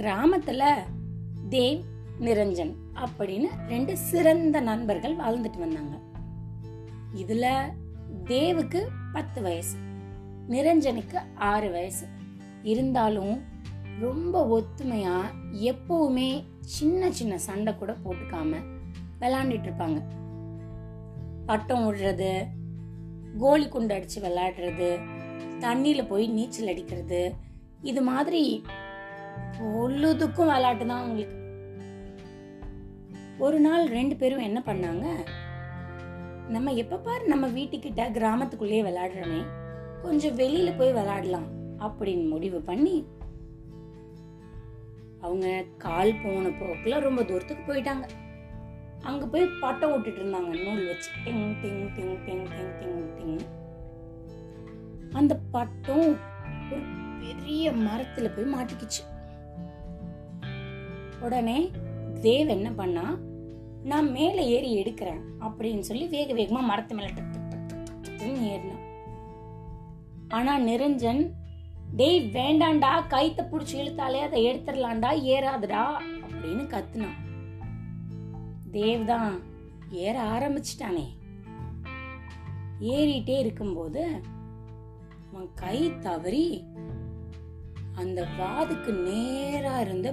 கிராமத்துல தேவ் நிரஞ்சன் அப்படின்னு ரெண்டு சிறந்த நண்பர்கள் வாழ்ந்துட்டு வந்தாங்க. இதுல தேவுக்கு பத்து வயசு நிரஞ்சனுக்கு ஆறு வயசு. இருந்தாலும் ரொம்ப ஒத்துமையா எப்பவுமே சின்ன சின்ன சண்டை கூட போட்டுக்காம விளாண்டுட்டு இருப்பாங்க. பட்டம் விடுறது கோலி குண்டு அடிச்சு விளையாடுறது தண்ணியில போய் நீச்சல் அடிக்கிறது இது மாதிரி பொழுதுக்கும் விளையாட்டு தான் அவங்களுக்கு ஒரு நாள் ரெண்டு பேரும் என்ன பண்ணாங்க? நம்ம எப்போ பாரு நம்ம வீட்டுக்கிட்ட கிராமத்துக்குள்ளேயே விளையாடுறோமே. கொஞ்சம் வெளியில போய் விளையாடலாம் அப்படின்னு முடிவு பண்ணி அவங்க கால் போன போக்குல ரொம்ப தூரத்துக்கு போயிட்டாங்க. அங்க போய் பட்டம் விட்டுட்டு இருந்தாங்க நூல் வச்சு. டிங் டிங் டிங் டிங் டிங் டிங் டிங். அந்த பட்டம் ஒரு பெரிய மரத்துல போய் மாட்டிக்கிச்சு. உடனே தேவ் என்ன பண்ணா நான் மேல ஏறி எடுக்கிறேன் அப்படின்னு சொல்லி வேக வேகமா மரத்து மேல டக் டக் ஏறினான் ஆனா நிரஞ்சன் டேய் வேண்டாண்டா கைத்த புடிச்சு இழுத்தாலே அதை எடுத்துடலாம்டா ஏறாதுடா அப்படின்னு கத்துனான் தேவ் தான் ஏற ஆரம்பிச்சிட்டானே. ஏறிட்டே இருக்கும்போது அவன் கை தவறி அந்த வாதுக்கு நேரா இருந்த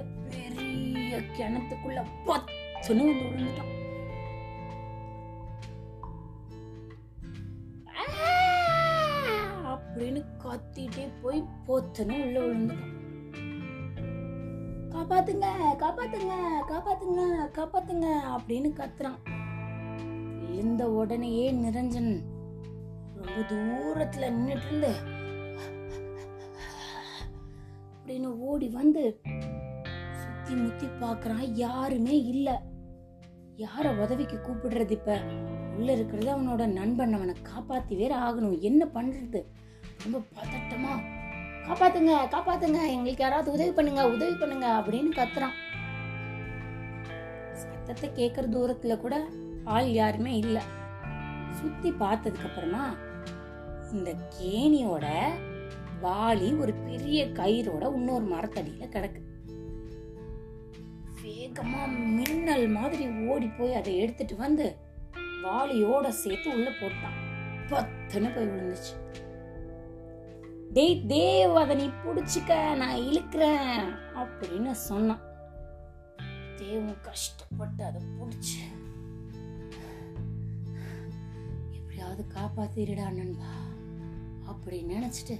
பெரிய கிணத்துக்குள்ள பத்துன்னு வந்து விழுந்துட்டான். அப்படின்னு கத்திட்டே போய் பொத்துன்னு உள்ள விழுந்துட்டான். காப்பாத்துங்க காப்பாத்துங்க காப்பாத்துங்க காப்பாத்துங்க அப்படின்னு கத்துறான். விழுந்த உடனேயே நிரஞ்சன் ரொம்ப தூரத்துல நின்னுட்டு இருந்து அப்படின்னு ஓடி வந்து சுத்தி முத்தி பாக்குறான் யாருமே இல்ல. யார உதவிக்கு கூப்பிடுறது இப்ப? உள்ள இருக்கிறது அவனோட நண்பன். அவனை காப்பாத்தி வேற ஆகணும். என்ன பண்றது? ரொம்ப பதட்டமா. காப்பாத்துங்க காப்பாத்துங்க. எங்களுக்கு யாராவது உதவி பண்ணுங்க உதவி பண்ணுங்க அப்படின்னு கத்துறான். சத்தத்தை கேக்குற தூரத்துல கூட ஆள் யாருமே இல்ல. சுத்தி பார்த்ததுக்கு அப்புறமா இந்த கேணியோட வாளி ஒரு பெரிய கயிறோட இன்னொரு மரத்தடியில கிடக்கு. வேகமாக மின்னல் மாதிரி ஓடி போய் அதை எடுத்துட்டு வந்து வாளியோட சேர்த்து உள்ள போட்டான். பத்துன்னு போய் விழுந்துச்சு. டேய் தேவ் அதை நீ பிடிச்சிக்க நான் இழுக்கிறேன் அப்படின்னு சொன்னான். தேவும் கஷ்டப்பட்டு அதை பிடிச்சு. எப்படியாவது காப்பாத்திருடா நண்பா அப்படி நினைச்சிட்டு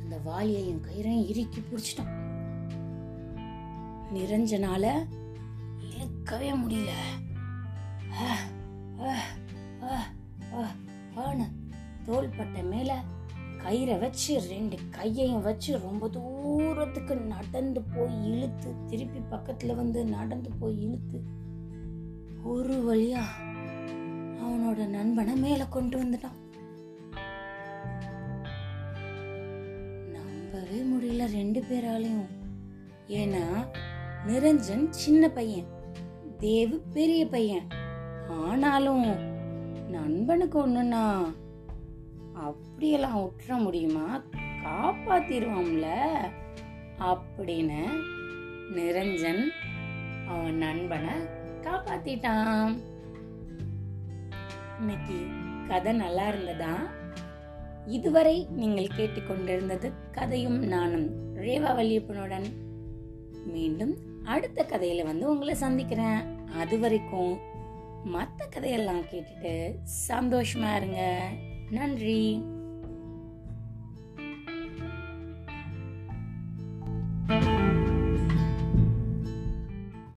அந்த வாலியையும் கயிறையும் இறுக்கி பிடிச்சிட்டான். நிரஞ்சனால நிற்கவே முடியல. தோள்பட்ட தோள்பட்டை மேல கயிறை வச்சு ரெண்டு கையையும் வச்சு ரொம்ப தூரத்துக்கு நடந்து போய் இழுத்து திருப்பி பக்கத்துல வந்து நடந்து போய் இழுத்து ஒரு வழியா அவனோட நண்பனை மேல கொண்டு வந்துட்டான். நம்பவே முடியல ரெண்டு பேராலையும். ஏன்னா நிரஞ்சன் சின்ன பையன். தேவு பெரிய பையன். ஆனாலும் நண்பனுக்கு ஒண்ணுன்னா அப்படியெல்லாம் விட்டுற முடியுமா? காப்பாத்திருவோம்ல அப்படின்னு நிரஞ்சன் அவன் நண்பனை காப்பாத்திட்டான். இன்னைக்கு கதை நல்லா இருந்ததா? இதுவரை நீங்கள் கேட்டுக்கொண்டிருந்தது கதையும் நானும் ரேவா வல்லியப்பனுடன் மீண்டும் அடுத்த கதையில வந்து உங்களை சந்திக்கிறேன். அது வரைக்கும் மற்ற கதையெல்லாம் கேட்டுட்டு சந்தோஷமா இருங்க. நன்றி.